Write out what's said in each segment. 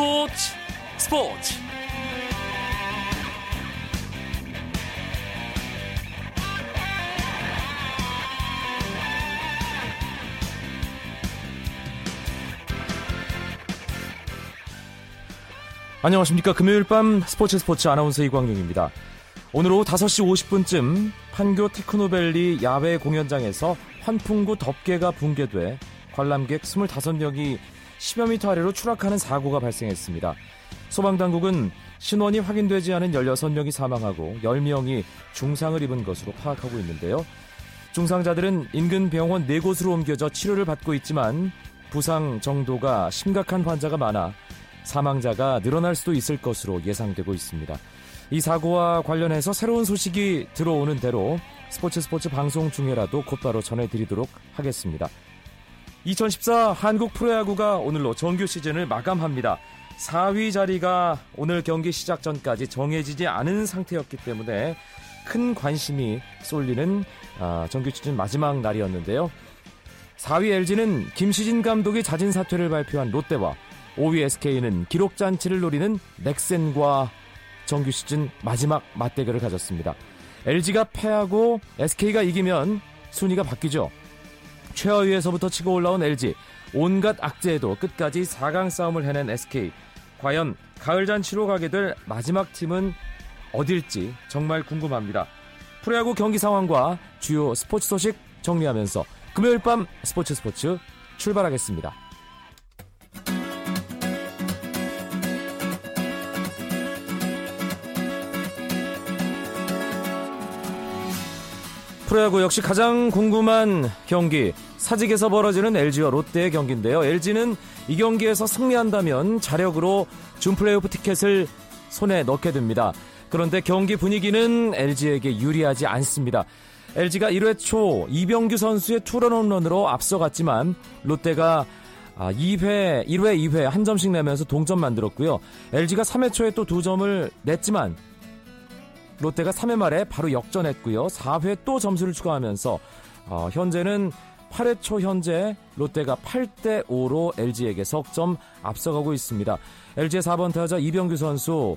스포츠 스포츠. 안녕하십니까. 금요일 밤 스포츠 스포츠 아나운서 이광용입니다. 오늘 오후 5시 50분쯤 판교 테크노밸리 야외 공연장에서 환풍구 덮개가 붕괴돼 관람객 25명이 10여 미터 아래로 추락하는 사고가 발생했습니다. 소방당국은 신원이 확인되지 않은 16명이 사망하고 10명이 중상을 입은 것으로 파악하고 있는데요. 중상자들은 인근 병원 4곳으로 옮겨져 치료를 받고 있지만 부상 정도가 심각한 환자가 많아 사망자가 늘어날 수도 있을 것으로 예상되고 있습니다. 이 사고와 관련해서 새로운 소식이 들어오는 대로 스포츠 스포츠 방송 중에라도 곧바로 전해드리도록 하겠습니다. 2014 한국 프로야구가 오늘로 정규 시즌을 마감합니다. 4위 자리가 오늘 경기 시작 전까지 정해지지 않은 상태였기 때문에 큰 관심이 쏠리는 아, 정규 시즌 마지막 날이었는데요. 4위 LG는 김시진 감독이 자진 사퇴를 발표한 롯데와 5위 SK는 기록 잔치를 노리는 넥센과 정규 시즌 마지막 맞대결을 가졌습니다. LG가 패하고 SK가 이기면 순위가 바뀌죠. 최하위에서부터 치고 올라온 LG, 온갖 악재에도 끝까지 4강 싸움을 해낸 SK. 과연 가을 잔치로 가게 될 마지막 팀은 어딜지 정말 궁금합니다. 프로야구 경기 상황과 주요 스포츠 소식 정리하면서 금요일 밤 스포츠 스포츠 출발하겠습니다. 프로야구 역시 가장 궁금한 경기 사직에서 벌어지는 LG와 롯데의 경기인데요. LG는 이 경기에서 승리한다면 자력으로 준 플레이오프 티켓을 손에 넣게 됩니다. 그런데 경기 분위기는 LG에게 유리하지 않습니다. LG가 1회 초 이병규 선수의 투런 홈런으로 앞서갔지만 롯데가 2회, 1회, 2회 한 점씩 내면서 동점 만들었고요. LG가 3회 초에 또 두 점을 냈지만 롯데가 3회 말에 바로 역전했고요. 4회 또 점수를 추가하면서 어, 현재는 8회 초 현재 롯데가 8대 5로 LG에게 석점 앞서가고 있습니다. LG의 4번 타자 이병규 선수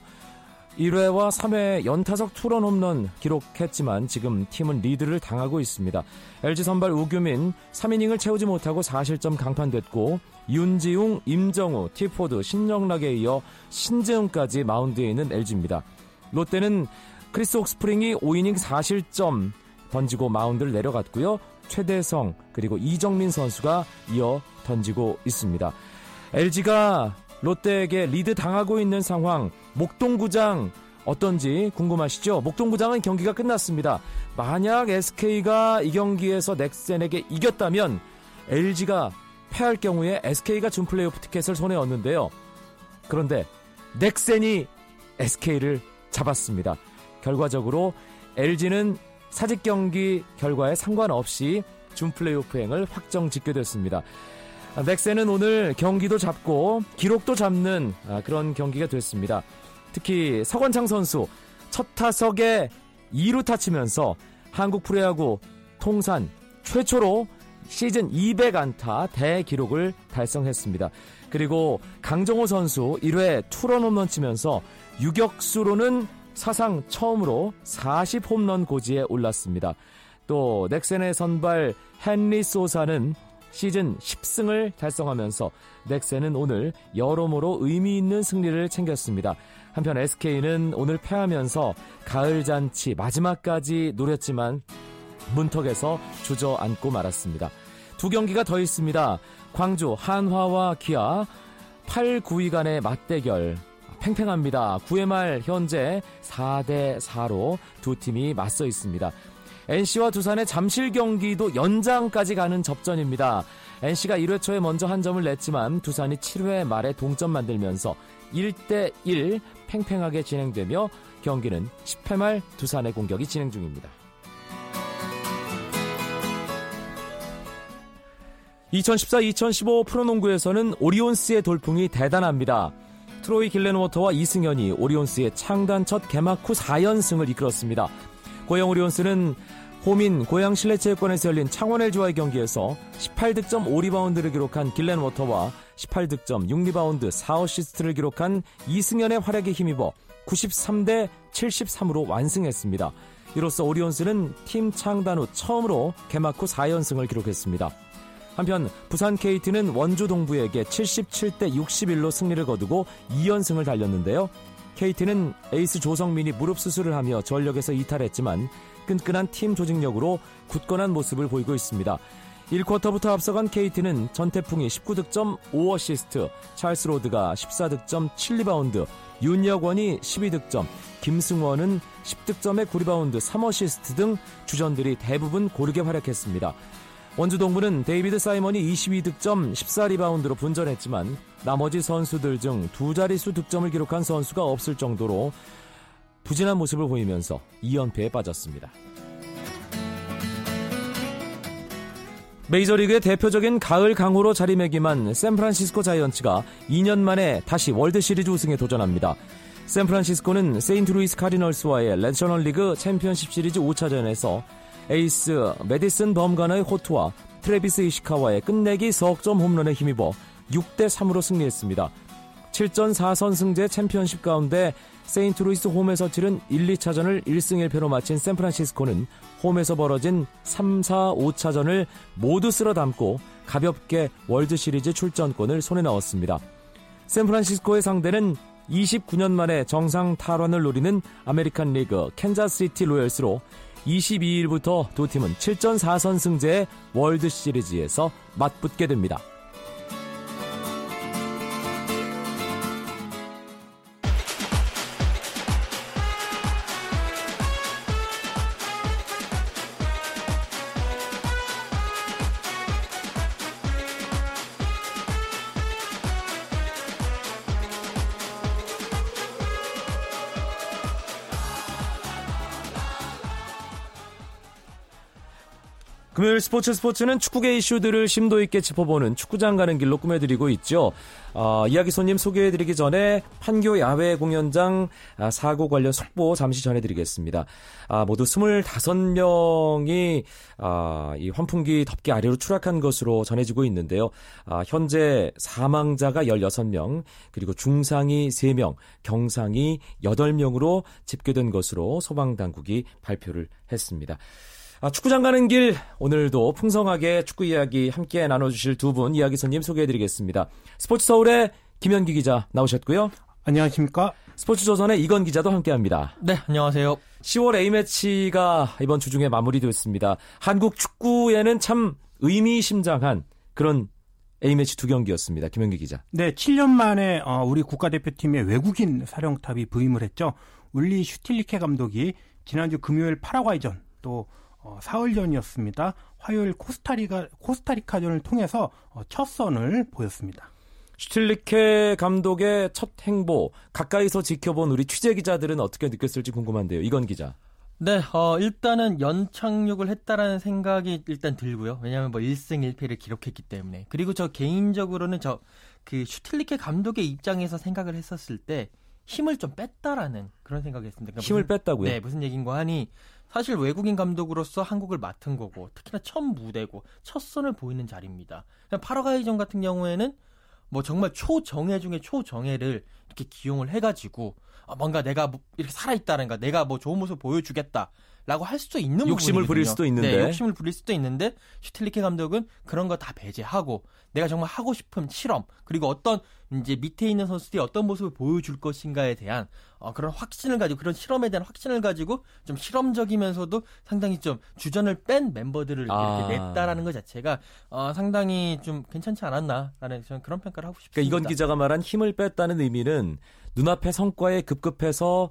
1회와 3회 연타석 투런 홈런 기록했지만 지금 팀은 리드를 당하고 있습니다. LG 선발 우규민 3이닝을 채우지 못하고 4실점 강판됐고 윤지웅, 임정우, 티포드, 신영락에 이어 신재웅까지 마운드에 있는 LG입니다. 롯데는 크리스 옥스프링이 5이닝 4실점 던지고 마운드를 내려갔고요. 최대성 그리고 이정민 선수가 이어 던지고 있습니다. LG가 롯데에게 리드 당하고 있는 상황 목동구장 어떤지 궁금하시죠? 목동구장은 경기가 끝났습니다. 만약 SK가 이 경기에서 넥센에게 이겼다면 LG가 패할 경우에 SK가 준 플레이오프 티켓을 손에 얻는데요. 그런데 넥센이 SK를 잡았습니다. 결과적으로 LG는 사직 경기 결과에 상관없이 준 플레이오프행을 확정 짓게 됐습니다. 넥센은 오늘 경기도 잡고 기록도 잡는 아, 그런 경기가 됐습니다. 특히 서건창 선수 첫 타석에 2루타 치면서 한국 프로야구 통산 최초로 시즌 200안타 대기록을 달성했습니다. 그리고 강정호 선수 1회 투런 홈런 치면서 유격수로는 사상 처음으로 40홈런 고지에 올랐습니다. 또 넥센의 선발 헨리 소사는 시즌 10승을 달성하면서 넥센은 오늘 여러모로 의미 있는 승리를 챙겼습니다. 한편 SK는 오늘 패하면서 가을 잔치 마지막까지 노렸지만 문턱에서 주저앉고 말았습니다. 두 경기가 더 있습니다. 광주 한화와 기아 8, 9위 간의 맞대결 팽팽합니다. 9회 말 현재 4대 4로 두 팀이 맞서 있습니다. NC와 두산의 잠실 경기도 연장까지 가는 접전입니다. NC가 1회 초에 먼저 한 점을 냈지만 두산이 7회 말에 동점 만들면서 1대1 팽팽하게 진행되며 경기는 10회 말 두산의 공격이 진행 중입니다. 2014-2015 프로농구에서는 오리온스의 돌풍이 대단합니다. 트로이 길렌워터와 이승현이 오리온스의 창단 첫 개막 후 4연승을 이끌었습니다. 고양 오리온스는 홈인 고양 실내체육관에서 열린 창원 LG와의 경기에서 18득점 5리바운드를 기록한 길렌워터와 18득점 6리바운드 4어시스트를 기록한 이승현의 활약에 힘입어 93대 73으로 완승했습니다. 이로써 오리온스는 팀 창단 후 처음으로 개막 후 4연승을 기록했습니다. 한편 부산 KT는 원주 동부에게 77대 61로 승리를 거두고 2연승을 달렸는데요. KT는 에이스 조성민이 무릎 수술을 하며 전력에서 이탈했지만 끈끈한 팀 조직력으로 굳건한 모습을 보이고 있습니다. 1쿼터부터 앞서간 KT는 전태풍이 19득점 5어시스트, 찰스 로드가 14득점 7리바운드, 윤여권이 12득점, 김승원은 10득점에 9리바운드 3어시스트 등 주전들이 대부분 고르게 활약했습니다. 원주 동부는 데이비드 사이먼이 22득점 14리바운드로 분전했지만 나머지 선수들 중 두 자릿수 득점을 기록한 선수가 없을 정도로 부진한 모습을 보이면서 2연패에 빠졌습니다. 메이저리그의 대표적인 가을 강호로 자리매김한 샌프란시스코 자이언츠가 2년 만에 다시 월드시리즈 우승에 도전합니다. 샌프란시스코는 세인트루이스 카디널스와의 내셔널리그 챔피언십 시리즈 5차전에서 에이스 메디슨 범가너의 호투와 트레비스 이시카와의 끝내기 석점 홈런에 힘입어 6대 3으로 승리했습니다. 7전 4선 승제 챔피언십 가운데 세인트루이스 홈에서 치른 1, 2차전을 1승 1패로 마친 샌프란시스코는 홈에서 벌어진 3, 4, 5차전을 모두 쓸어 담고 가볍게 월드 시리즈 출전권을 손에 넣었습니다. 샌프란시스코의 상대는 29년 만에 정상 탈환을 노리는 아메리칸 리그 캔자스시티 로열스로 22일부터 두 팀은 7전 4선 승제의 월드 시리즈에서 맞붙게 됩니다. 금요일 스포츠 스포츠는 축구계 이슈들을 심도 있게 짚어보는 축구장 가는 길로 꾸며드리고 있죠. 어, 이야기 손님 소개해드리기 전에 판교 야외 공연장 아, 사고 관련 속보 잠시 전해드리겠습니다. 아, 모두 25명이 아, 이 환풍기 덮개 아래로 추락한 것으로 전해지고 있는데요. 아, 현재 사망자가 16명, 그리고 중상이 3명, 경상이 8명으로 집계된 것으로 소방당국이 발표를 했습니다. 아, 축구장 가는 길 오늘도 풍성하게 축구 이야기 함께 나눠주실 두 분 이야기 손님 소개해드리겠습니다. 스포츠 서울의 김현기 기자 나오셨고요. 안녕하십니까? 스포츠 조선의 이건 기자도 함께합니다. 네, 안녕하세요. 10월 A매치가 이번 주 중에 마무리됐습니다. 한국 축구에는 참 의미심장한 그런 A매치 두 경기였습니다. 김현기 기자. 네, 7년 만에 어, 우리 국가대표팀의 외국인 사령탑이 부임을 했죠. 울리 슈틸리케 감독이 지난주 금요일 파라과이전 또 어, 사흘 전이었습니다. 화요일 코스타리카 코스타리카전을 통해서 어, 첫 선을 보였습니다. 슈틸리케 감독의 첫 행보 가까이서 지켜본 우리 취재 기자들은 어떻게 느꼈을지 궁금한데요. 이건 기자. 네, 어, 일단은 연착륙을 했다라는 생각이 일단 들고요. 왜냐하면 뭐 1승 1패를 기록했기 때문에. 그리고 저 개인적으로는 저 그 슈틸리케 감독의 입장에서 생각을 했었을 때 힘을 좀 뺐다라는 그런 생각이 했습니다. 그러니까 힘을 무슨, 뺐다고요? 네, 무슨 얘기인가 하니 사실 외국인 감독으로서 한국을 맡은 거고 특히나 첫 무대고 첫 선을 보이는 자리입니다. 파라과이전 같은 경우에는 뭐 정말 초정예 중에 초정예를 이렇게 기용을 해가지고 아, 뭔가 내가 뭐 이렇게 살아있다는가 내가 뭐 좋은 모습 보여주겠다 라고 할 수도 있는 욕심을 부릴 수도 있는데 네, 욕심을 부릴 수도 있는데 슈틸리케 감독은 그런 거 다 배제하고 내가 정말 하고 싶은 실험 그리고 어떤 이제 밑에 있는 선수들이 어떤 모습을 보여줄 것인가에 대한 어, 그런 확신을 가지고 그런 실험에 대한 확신을 가지고 좀 실험적이면서도 상당히 좀 주전을 뺀 멤버들을 아. 이렇게 냈다라는 것 자체가 어, 상당히 좀 괜찮지 않았나라는 저는 그런 평가를 하고 싶습니다. 그러니까 이건 기자가 말한 힘을 뺐다는 의미는 눈앞의 성과에 급급해서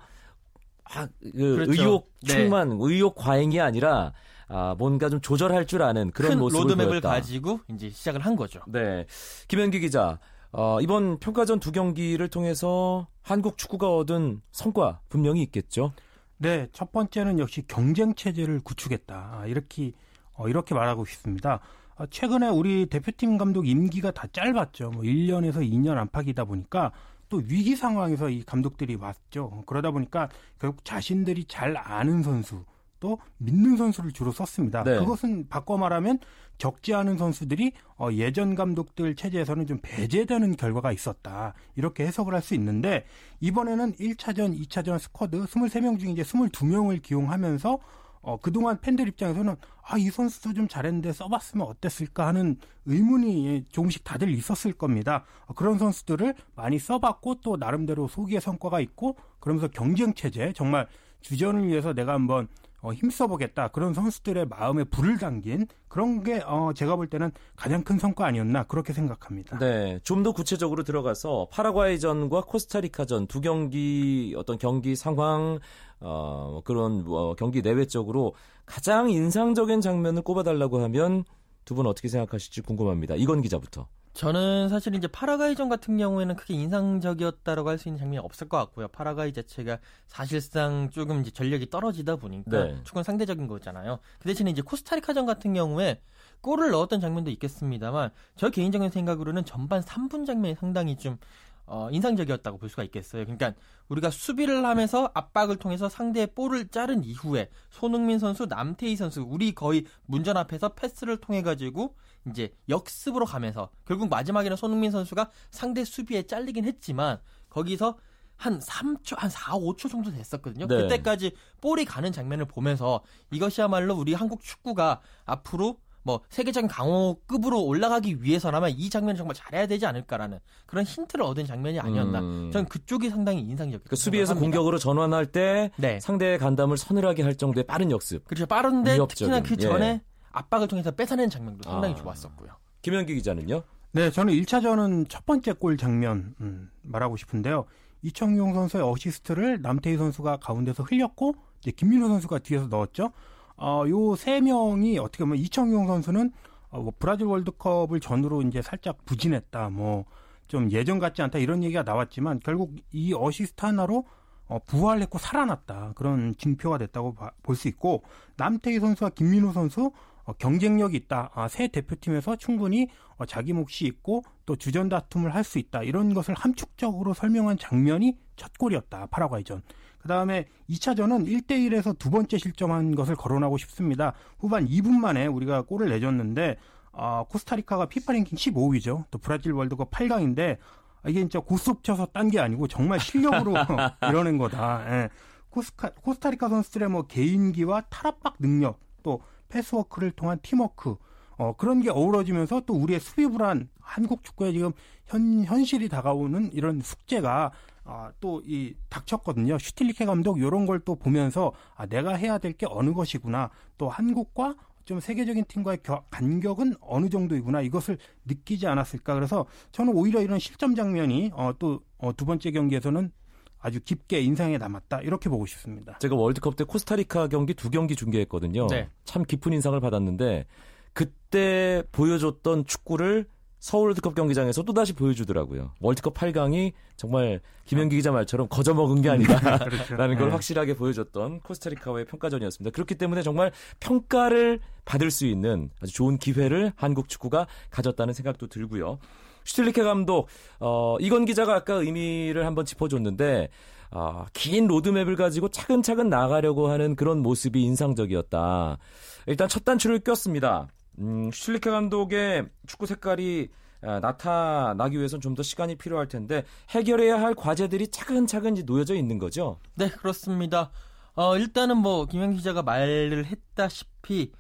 아, 그 그렇죠. 의욕 네. 충만, 네. 의욕 과잉이 아니라 아, 뭔가 좀 조절할 줄 아는 그런 모습을 로드맵을 보였다. 가지고 이제 시작을 한 거죠. 네. 김현기 기자, 어, 이번 평가전 두 경기를 통해서 한국 축구가 얻은 성과 분명히 있겠죠. 네, 첫 번째는 역시 경쟁 체제를 구축했다. 아, 이렇게 어, 이렇게 말하고 싶습니다. 어, 최근에 우리 대표팀 감독 임기가 다 짧았죠. 뭐 1년에서 2년 안팎이다 보니까 또 위기 상황에서 이 감독들이 왔죠. 그러다 보니까 결국 자신들이 잘 아는 선수 또 믿는 선수를 주로 썼습니다. 네. 그것은 바꿔 말하면 적지 않은 선수들이 어, 예전 감독들 체제에서는 좀 배제되는 결과가 있었다. 이렇게 해석을 할 수 있는데 이번에는 1차전, 2차전 스쿼드 23명 중에 이제 22명을 기용하면서 어, 그동안 팬들 입장에서는 아, 이 선수도 좀 잘했는데 써봤으면 어땠을까 하는 의문이 조금씩 다들 있었을 겁니다. 어, 그런 선수들을 많이 써봤고 또 나름대로 소기의 성과가 있고 그러면서 경쟁 체제 정말 주전을 위해서 내가 한번 어, 힘써보겠다 그런 선수들의 마음에 불을 당긴 그런 게 어, 제가 볼 때는 가장 큰 성과 아니었나 그렇게 생각합니다. 네, 좀 더 구체적으로 들어가서 파라과이전과 코스타리카전 두 경기 어떤 경기 상황 어, 그런 어, 경기 내외적으로 가장 인상적인 장면을 꼽아달라고 하면 두 분 어떻게 생각하실지 궁금합니다. 이건 기자부터. 저는 사실 이제 파라과이전 같은 경우에는 크게 인상적이었다라고 할 수 있는 장면이 없을 것 같고요. 파라과이 자체가 사실상 조금 이제 전력이 떨어지다 보니까 네. 축구는 상대적인 거잖아요. 그 대신에 이제 코스타리카전 같은 경우에 골을 넣었던 장면도 있겠습니다만 저 개인적인 생각으로는 전반 3분 장면이 상당히 좀 어, 인상적이었다고 볼 수가 있겠어요. 그러니까 우리가 수비를 하면서 압박을 통해서 상대의 볼을 자른 이후에 손흥민 선수, 남태희 선수, 우리 거의 문전 앞에서 패스를 통해 가지고 이제 역습으로 가면서 결국 마지막에는 손흥민 선수가 상대 수비에 잘리긴 했지만 거기서 한 3초, 한 4, 5초 정도 됐었거든요. 네. 그때까지 볼이 가는 장면을 보면서 이것이야말로 우리 한국 축구가 앞으로 뭐 세계적인 강호급으로 올라가기 위해서라면 이 장면을 정말 잘해야 되지 않을까라는 그런 힌트를 얻은 장면이 아니었나. 음. 저는 그쪽이 상당히 인상적이었어요. 그 수비에서 공격으로 전환할 때 네. 상대의 간담을 서늘하게 할 정도의 빠른 역습. 그렇죠. 빠른데 위협적인, 특히나 그 전에 예. 압박을 통해서 뺏어내는 장면도 상당히 아. 좋았었고요. 김현기 기자는요? 네, 저는 1차전은 첫 번째 골 장면 음, 말하고 싶은데요. 이청용 선수의 어시스트를 남태희 선수가 가운데서 흘렸고 이제 김민우 선수가 뒤에서 넣었죠. 어, 요 세 명이 어떻게 보면 이청용 선수는 어, 뭐 브라질 월드컵을 전후로 이제 살짝 부진했다. 뭐 좀 예전 같지 않다 이런 얘기가 나왔지만 결국 이 어시스트 하나로 어, 부활했고 살아났다 그런 징표가 됐다고 볼 수 있고 남태희 선수와 김민호 선수 어, 경쟁력이 있다. 아, 새 대표팀에서 충분히 어, 자기 몫이 있고 또 주전 다툼을 할 수 있다. 이런 것을 함축적으로 설명한 장면이 첫 골이었다. 파라과이전. 그 다음에 2차전은 1대 1에서 두 번째 실점한 것을 거론하고 싶습니다. 후반 2분 만에 우리가 골을 내줬는데 어, 코스타리카가 피파 랭킹 15위죠. 또 브라질 월드컵 8강인데 이게 진짜 고속 쳐서 딴 게 아니고 정말 실력으로 이러는 거다. 예. 코스카, 코스타리카 선수들의 뭐 개인기와 탈압박 능력 또 패스워크를 통한 팀워크 어, 그런 게 어우러지면서 또 우리의 수비 불안 한국 축구에 지금 현, 현실이 다가오는 이런 숙제가 아, 또 이 닥쳤거든요. 슈틸리케 감독 이런 걸 또 보면서 아, 내가 해야 될 게 어느 것이구나. 또 한국과 좀 세계적인 팀과의 겨, 간격은 어느 정도이구나. 이것을 느끼지 않았을까. 그래서 저는 오히려 이런 실점 장면이 어, 또 어, 두 번째 경기에서는 아주 깊게 인상에 남았다. 이렇게 보고 싶습니다. 제가 월드컵 때 코스타리카 경기 두 경기 중계했거든요. 네. 참 깊은 인상을 받았는데 그때 보여줬던 축구를 서울 월드컵 경기장에서 또 다시 보여주더라고요. 월드컵 8강이 정말 김현기 기자 말처럼 거저먹은 게 아니다라는 그렇죠. 걸 네. 확실하게 보여줬던 코스타리카와의 평가전이었습니다. 그렇기 때문에 정말 평가를 받을 수 있는 아주 좋은 기회를 한국 축구가 가졌다는 생각도 들고요. 슈틸리케 감독, 어, 이건 기자가 아까 의미를 한번 짚어줬는데, 아, 긴 로드맵을 가지고 차근차근 나가려고 하는 그런 모습이 인상적이었다. 일단 첫 단추를 꼈습니다. 음, 슈틸리케 감독의 축구 색깔이 아, 나타나기 위해서는 좀더 시간이 필요할 텐데 해결해야 할 과제들이 차근차근 이제 놓여져 있는 거죠. 네, 그렇습니다. 어, 일단은 뭐 김현 기자가 말을 했다시피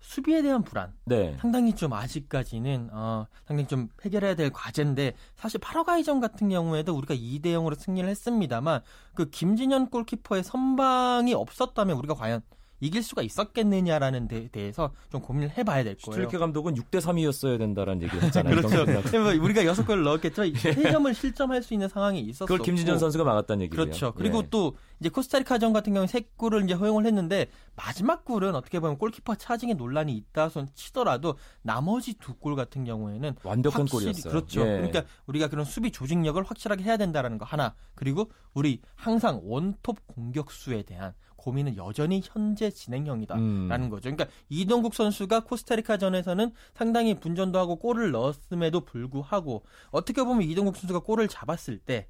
수비에 대한 불안 네. 상당히 좀 아직까지는 어, 상당히 좀 해결해야 될 과제인데 사실 파라과이전 같은 경우에도 우리가 2대 0으로 승리를 했습니다만 그 김진현 골키퍼의 선방이 없었다면 우리가 과연 이길 수가 있었겠느냐라는 데 대해서 좀 고민을 해봐야 될 거예요. 슈틸리케 감독은 6대 3이었어야 된다라는 얘기를 했잖아요. 그렇죠. 끝나고. 뭐 우리가 여섯 골을 넣었겠죠. 세 점을 실점할 수 있는 상황이 있었고 그걸 김진현 선수가 막았다는 얘기예요. 그렇죠. 그리고 예. 또 이제 코스타리카전 같은 경우는 세 골을 이제 허용을 했는데 마지막 골은 어떻게 보면 골키퍼 차징의 논란이 있다 손 치더라도 나머지 두 골 같은 경우에는 완벽한 확실히 골이었어요. 그렇죠. 예. 그러니까 우리가 그런 수비 조직력을 확실하게 해야 된다라는 거 하나. 그리고 우리 항상 원톱 공격수에 대한 고민은 여전히 현재 진행형이다라는 음. 거죠. 그러니까 이동국 선수가 코스타리카전에서는 상당히 분전도 하고 골을 넣었음에도 불구하고 어떻게 보면 이동국 선수가 골을 잡았을 때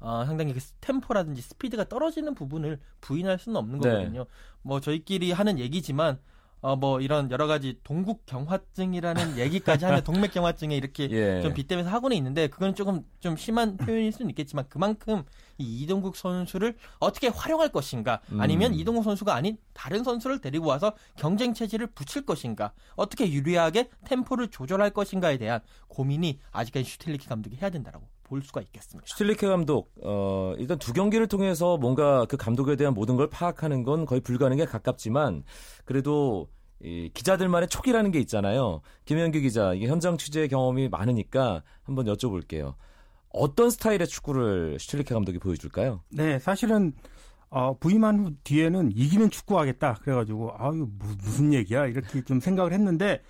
어, 상당히 그 템포라든지 스피드가 떨어지는 부분을 부인할 수는 없는 네. 거거든요. 뭐 저희끼리 하는 얘기지만 어, 뭐 이런 여러 가지 동국 경화증이라는 얘기까지 하는 동맥 경화증에 이렇게 예. 좀 빗대면서 하고는 있는데 그건 조금 좀 심한 표현일 수는 있겠지만 그만큼 이 이동국 선수를 어떻게 활용할 것인가 아니면 음. 이동국 선수가 아닌 다른 선수를 데리고 와서 경쟁 체제를 붙일 것인가 어떻게 유리하게 템포를 조절할 것인가에 대한 고민이 아직까지 슈틸리케 감독이 해야 된다라고 볼 수가 있겠습니다. 슈틸리케 감독, 어, 일단 두 경기를 통해서 뭔가 그 감독에 대한 모든 걸 파악하는 건 거의 불가능에 가깝지만 그래도 이 기자들만의 촉이라는 게 있잖아요. 김현기 기자, 이게 현장 취재 경험이 많으니까 한번 여쭤볼게요. 어떤 스타일의 축구를 슈틸리케 감독이 보여줄까요? 네, 사실은 어, 부임한 후 뒤에는 이기는 축구하겠다. 그래가지고 아유 무, 무슨 얘기야 이렇게 좀 생각을 했는데 어,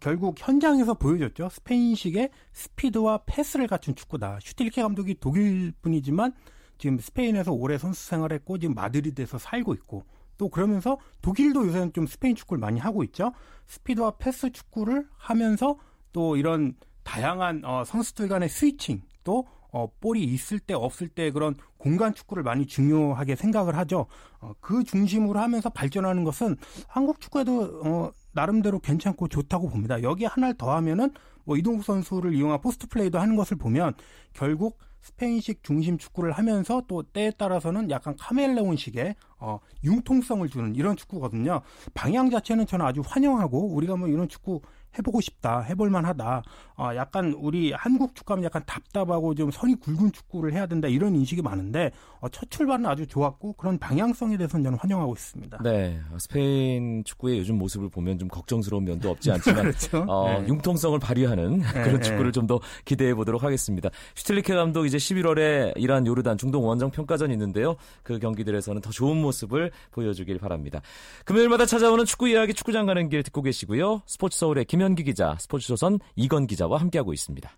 결국 현장에서 보여줬죠. 스페인식의 스피드와 패스를 갖춘 축구다. 슈틸리케 감독이 독일 분이지만 지금 스페인에서 오래 선수 생활했고 지금 마드리드에서 살고 있고 또 그러면서 독일도 요새는 좀 스페인 축구를 많이 하고 있죠. 스피드와 패스 축구를 하면서 또 이런 다양한 어, 선수들 간의 스위칭 또 어, 볼이 있을 때 없을 때 그런 공간 축구를 많이 중요하게 생각을 하죠. 어, 그 중심으로 하면서 발전하는 것은 한국 축구에도 어, 나름대로 괜찮고 좋다고 봅니다. 여기에 하나를 더하면은 뭐 이동국 선수를 이용한 포스트 플레이도 하는 것을 보면 결국 스페인식 중심 축구를 하면서 또 때에 따라서는 약간 카멜레온식의 어, 융통성을 주는 이런 축구거든요. 방향 자체는 저는 아주 환영하고 우리가 뭐 이런 축구 해보고 싶다, 해볼만하다. 어, 약간 우리 한국 축구하면 약간 답답하고 좀 선이 굵은 축구를 해야 된다 이런 인식이 많은데 어, 첫 출발은 아주 좋았고 그런 방향성에 대해서는 저는 환영하고 있습니다. 네, 스페인 축구의 요즘 모습을 보면 좀 걱정스러운 면도 없지 않지만 그렇죠. 어, 네. 융통성을 발휘하는 그런 네. 축구를 좀더 기대해 보도록 하겠습니다. 슈틸리케 감독 이제 11월에 이란 요르단 중동 원정 평가전이 있는데요. 그 경기들에서는 더 좋은 모습을 보여주길 바랍니다. 금요일마다 찾아오는 축구 이야기 축구장 가는 길 듣고 계시고요. 스포츠 서울의 김 현기 기자, 스포츠조선 이건 기자와 함께하고 있습니다.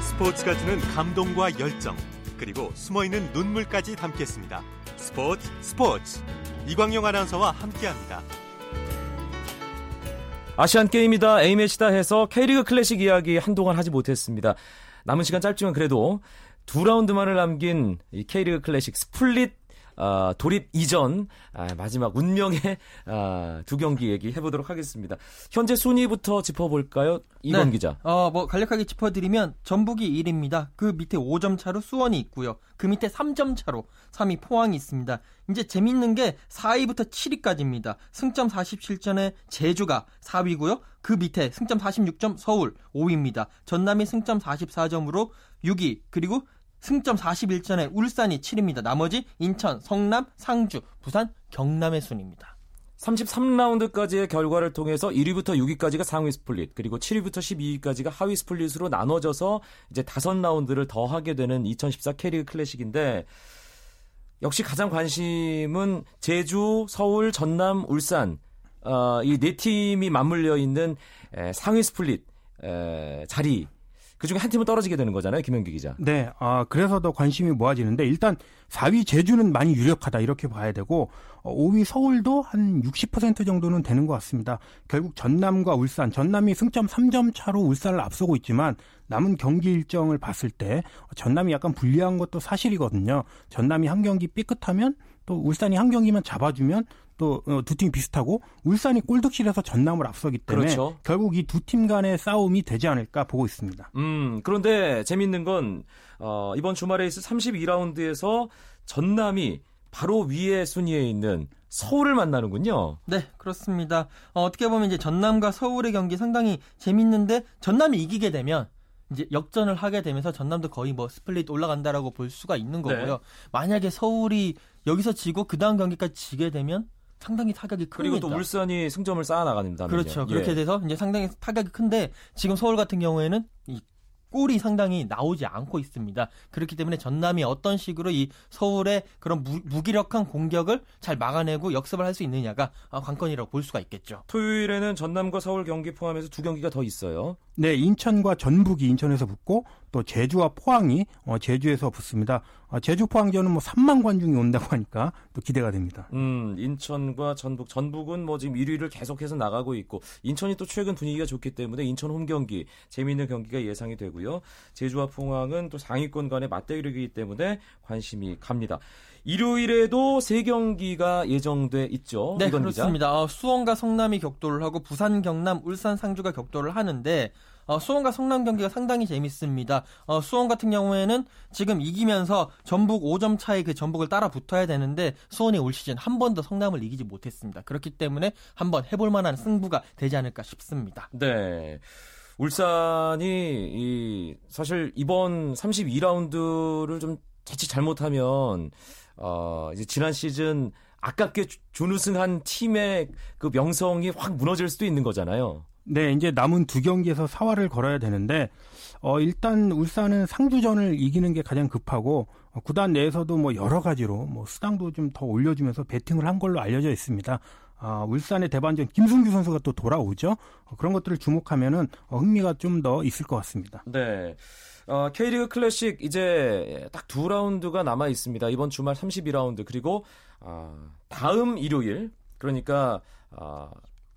스포츠가 주는 감동과 열정 그리고 숨어있는 눈물까지 담겠습니다. 스포츠 스포츠 이광용 아나운서와 함께합니다. 아시안 게임이다 A매치다 해서 K리그 클래식 이야기 한동안 하지 못했습니다. 남은 시간 짧지만 그래도 두 라운드만을 남긴 이 K리그 클래식 스플릿 아, 돌입 이전 아, 마지막 운명의 아, 두 경기 얘기 해보도록 하겠습니다. 현재 순위부터 짚어볼까요? 이건 네. 기자. 어, 뭐 간략하게 짚어드리면 전북이 1위입니다. 그 밑에 5점 차로 수원이 있고요. 그 밑에 3점 차로 3위 포항이 있습니다. 이제 재밌는 게 4위부터 7위까지입니다. 승점 47점의 제주가 4위고요. 그 밑에 승점 46점 서울 5위입니다. 전남이 승점 44점으로 6위 그리고 승점 41점의 울산이 7위입니다. 나머지 인천, 성남, 상주, 부산, 경남의 순입니다. 33라운드까지의 결과를 통해서 1위부터 6위까지가 상위 스플릿, 그리고 7위부터 12위까지가 하위 스플릿으로 나눠져서 이제 다섯 라운드를 더 하게 되는 2014 K리그 클래식인데 역시 가장 관심은 제주, 서울, 전남, 울산 어, 이 네 팀이 맞물려 있는 에, 상위 스플릿 에, 자리 그 중에 한 팀은 떨어지게 되는 거잖아요, 김현기 기자. 네, 아, 그래서 더 관심이 모아지는데 일단 4위 제주는 많이 유력하다 이렇게 봐야 되고 어, 5위 서울도 한 60% 정도는 되는 것 같습니다. 결국 전남과 울산, 전남이 승점 3점 차로 울산을 앞서고 있지만 남은 경기 일정을 봤을 때 전남이 약간 불리한 것도 사실이거든요. 전남이 한 경기 삐끗하면 또 울산이 한 경기만 잡아주면 또 두 팀이 비슷하고 울산이 골득실에서 전남을 앞서기 때문에 그렇죠. 결국 이 두 팀 간의 싸움이 되지 않을까 보고 있습니다. 음, 그런데 재밌는 건, 어, 이번 주말에 있을 32라운드에서 전남이 바로 위에 순위에 있는 서울을 만나는군요. 네, 그렇습니다. 어, 어떻게 보면 이제 전남과 서울의 경기 상당히 재밌는데 전남이 이기게 되면 이제 역전을 하게 되면서 전남도 거의 뭐 스플릿 올라간다라고 볼 수가 있는 거고요. 네. 만약에 서울이 여기서 지고 그 다음 경기까지 지게 되면 상당히 타격이 큽니다. 그리고 또 울산이 승점을 쌓아 나갑니다. 그렇죠. 그렇게 돼서 이제 상당히 타격이 큰데 지금 서울 같은 경우에는 이 골이 상당히 나오지 않고 있습니다. 그렇기 때문에 전남이 어떤 식으로 이 서울의 그런 무, 무기력한 공격을 잘 막아내고 역습을 할 수 있느냐가 아, 관건이라고 볼 수가 있겠죠. 토요일에는 전남과 서울 경기 포함해서 두 경기가 더 있어요. 네, 인천과 전북이 인천에서 붙고 또 제주와 포항이 어, 제주에서 붙습니다. 어, 제주 포항전은 뭐 3만 관중이 온다고 하니까 또 기대가 됩니다. 음, 인천과 전북, 전북은 뭐 지금 1위를 계속해서 나가고 있고 인천이 또 최근 분위기가 좋기 때문에 인천 홈 경기 재미있는 경기가 예상이 되고요. 제주와 포항은 또 상위권 간의 맞대결이기 때문에 관심이 갑니다. 일요일에도 세 경기가 예정돼 있죠. 네, 그렇습니다. 어, 수원과 성남이 격돌을 하고 부산, 경남, 울산, 상주가 격돌을 하는데 어, 수원과 성남 경기가 상당히 재밌습니다. 어, 수원 같은 경우에는 지금 이기면서 전북 5점 차의 그 전북을 따라 붙어야 되는데 수원이 올 시즌 한 번도 성남을 이기지 못했습니다. 그렇기 때문에 한번 해볼 만한 승부가 되지 않을까 싶습니다. 네. 울산이 이 사실 이번 32라운드를 좀 자칫 잘못하면 어 이제 지난 시즌 아깝게 준우승한 팀의 그 명성이 확 무너질 수도 있는 거잖아요. 네, 이제 남은 두 경기에서 사활을 걸어야 되는데 어 일단 울산은 상주전을 이기는 게 가장 급하고 어, 구단 내에서도 뭐 여러 가지로 뭐 수당도 좀 더 올려주면서 베팅을 한 걸로 알려져 있습니다. 아, 울산의 대반전 김승규 선수가 또 돌아오죠. 어, 그런 것들을 주목하면은 어, 흥미가 좀 더 있을 것 같습니다. 네. 어, K리그 클래식 이제 딱 두 라운드가 남아 있습니다. 이번 주말 32라운드 그리고 어, 다음 일요일 그러니까 어,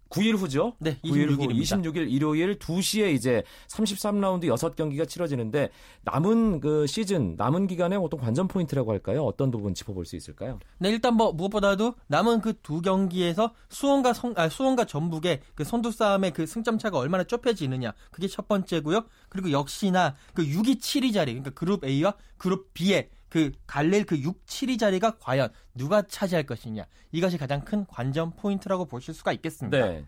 9일 후죠. 네, 9일 후 26일입니다. 26일 일요일 2시에 이제 33라운드 6경기가 치러지는데 남은 그 시즌 남은 기간에 어떤 관전 포인트라고 할까요? 어떤 부분 짚어볼 수 있을까요? 네, 일단 뭐 무엇보다도 남은 그 두 경기에서 수원과 성, 아, 수원과 전북의 그 선두 싸움의 그 승점 차가 얼마나 좁혀지느냐 그게 첫 번째고요. 그리고 역시나 그 6위 7위 자리 그러니까 그룹 A와 그룹 B의 그 갈릴 그 6, 7위 자리가 과연 누가 차지할 것이냐 이것이 가장 큰 관전 포인트라고 보실 수가 있겠습니다. 네.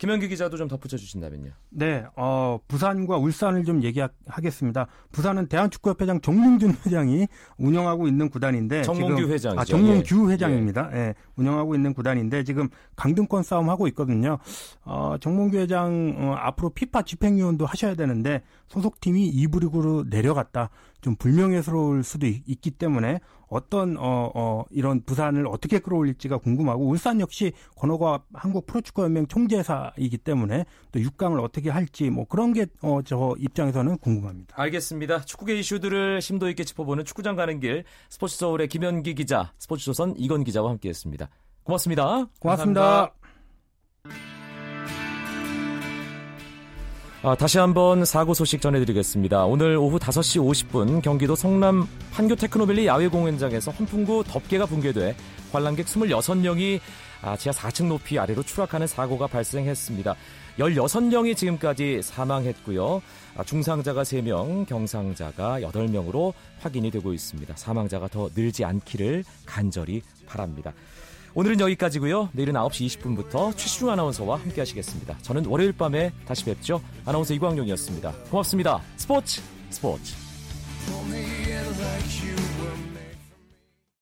김현기 기자도 좀 덧붙여 주신다면요. 네, 어, 부산과 울산을 좀 얘기하겠습니다. 부산은 대한축구협회장 정몽준 회장이 운영하고 있는 구단인데 정몽규 회장이죠. 아, 정몽규 회장입니다. 예. 운영하고 있는 구단인데 지금 강등권 싸움 하고 있거든요. 어, 정몽규 회장 어, 앞으로 피파 집행위원도 하셔야 되는데 소속팀이 2부 리그로 내려갔다. 좀 불명예스러울 수도 있, 기 때문에 어떤 어, 어, 이런 부산을 어떻게 끌어올릴지가 궁금하고 울산 역시 권호가 한국 프로축구연맹 총재사이기 때문에 또 6강을 어떻게 할지 뭐 그런 게 어, 저 입장에서는 궁금합니다. 알겠습니다. 축구계 이슈들을 심도 있게 짚어보는 축구장 가는 길 스포츠 서울의 김현기 기자, 스포츠조선 이건 기자와 함께했습니다. 고맙습니다. 고맙습니다. 감사합니다. 아, 다시 한번 사고 소식 전해드리겠습니다. 오늘 오후 5시 50분 경기도 성남 판교 테크노밸리 야외공연장에서 환풍구 덮개가 붕괴돼 관람객 26명이 아, 지하 4층 높이 아래로 추락하는 사고가 발생했습니다. 16명이 지금까지 사망했고요. 아, 중상자가 3명, 경상자가 8명으로 확인이 되고 있습니다. 사망자가 더 늘지 않기를 간절히 바랍니다. 오늘은 여기까지고요. 내일은 9시 20분부터 최시중 아나운서와 함께 하시겠습니다. 저는 월요일 밤에 다시 뵙죠. 아나운서 이광용이었습니다. 고맙습니다. 스포츠 스포츠.